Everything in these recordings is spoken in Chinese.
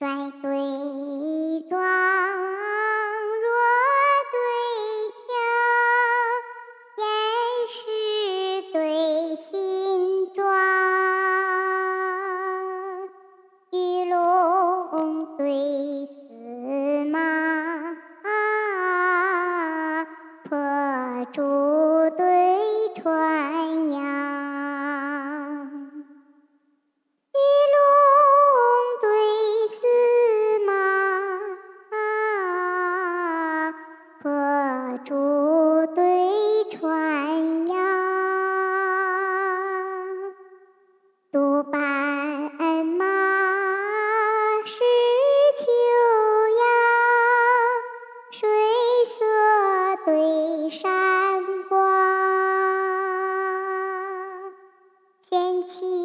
拽对竹对穿杨，独斑马，是秋阳，水色对山光，衔起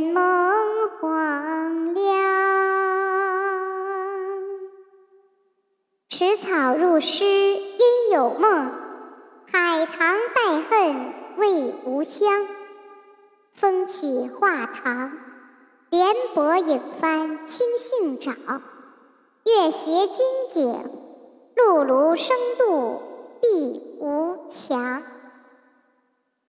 梦黄粱。池草入诗应有梦，海棠带恨味无香。风起画堂，莲柏影翻青杏沼。月斜金井，露庐生度碧无。